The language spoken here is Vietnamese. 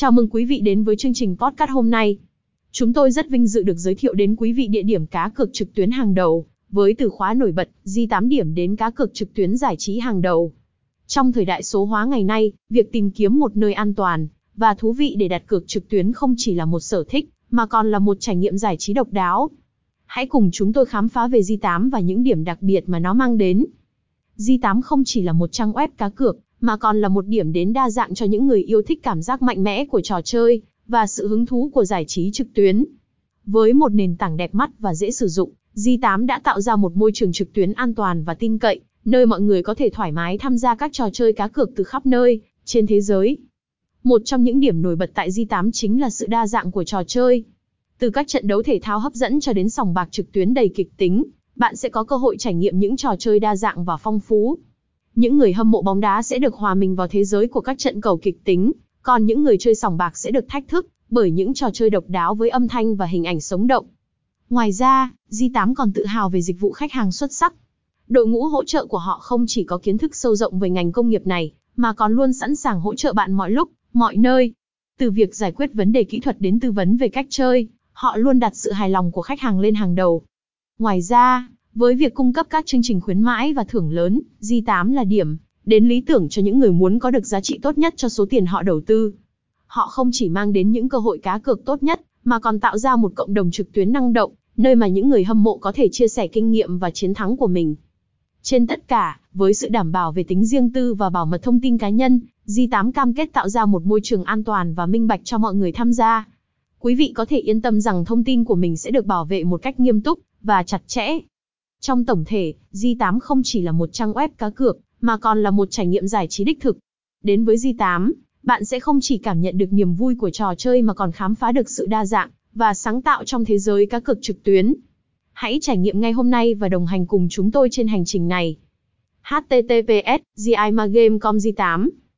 Chào mừng quý vị đến với chương trình podcast hôm nay. Chúng tôi rất vinh dự được giới thiệu đến quý vị địa điểm cá cược trực tuyến hàng đầu, với từ khóa nổi bật, di 8 điểm đến cá cược trực tuyến giải trí hàng đầu. Trong thời đại số hóa ngày nay, việc tìm kiếm một nơi an toàn và thú vị để đặt cược trực tuyến không chỉ là một sở thích, mà còn là một trải nghiệm giải trí độc đáo. Hãy cùng chúng tôi khám phá về Di8 và những điểm đặc biệt mà nó mang đến. Di8 không chỉ là một trang web cá cược, mà còn là một điểm đến đa dạng cho những người yêu thích cảm giác mạnh mẽ của trò chơi và sự hứng thú của giải trí trực tuyến. Với một nền tảng đẹp mắt và dễ sử dụng, Di8 đã tạo ra một môi trường trực tuyến an toàn và tin cậy, nơi mọi người có thể thoải mái tham gia các trò chơi cá cược từ khắp nơi trên thế giới. Một trong những điểm nổi bật tại Di8 chính là sự đa dạng của trò chơi. Từ các trận đấu thể thao hấp dẫn cho đến sòng bạc trực tuyến đầy kịch tính, bạn sẽ có cơ hội trải nghiệm những trò chơi đa dạng và phong phú. Những người hâm mộ bóng đá sẽ được hòa mình vào thế giới của các trận cầu kịch tính, còn những người chơi sòng bạc sẽ được thách thức bởi những trò chơi độc đáo với âm thanh và hình ảnh sống động. Ngoài ra, G8 còn tự hào về dịch vụ khách hàng xuất sắc. Đội ngũ hỗ trợ của họ không chỉ có kiến thức sâu rộng về ngành công nghiệp này, mà còn luôn sẵn sàng hỗ trợ bạn mọi lúc, mọi nơi. Từ việc giải quyết vấn đề kỹ thuật đến tư vấn về cách chơi, họ luôn đặt sự hài lòng của khách hàng lên hàng đầu. Ngoài ra, với việc cung cấp các chương trình khuyến mãi và thưởng lớn, G8 là điểm đến lý tưởng cho những người muốn có được giá trị tốt nhất cho số tiền họ đầu tư. Họ không chỉ mang đến những cơ hội cá cược tốt nhất, mà còn tạo ra một cộng đồng trực tuyến năng động, nơi mà những người hâm mộ có thể chia sẻ kinh nghiệm và chiến thắng của mình. Trên tất cả, với sự đảm bảo về tính riêng tư và bảo mật thông tin cá nhân, G8 cam kết tạo ra một môi trường an toàn và minh bạch cho mọi người tham gia. Quý vị có thể yên tâm rằng thông tin của mình sẽ được bảo vệ một cách nghiêm túc và chặt chẽ. Trong tổng thể, G8 không chỉ là một trang web cá cược, mà còn là một trải nghiệm giải trí đích thực. Đến với G8, bạn sẽ không chỉ cảm nhận được niềm vui của trò chơi mà còn khám phá được sự đa dạng và sáng tạo trong thế giới cá cược trực tuyến. Hãy trải nghiệm ngay hôm nay và đồng hành cùng chúng tôi trên hành trình này. https gimagame.com G8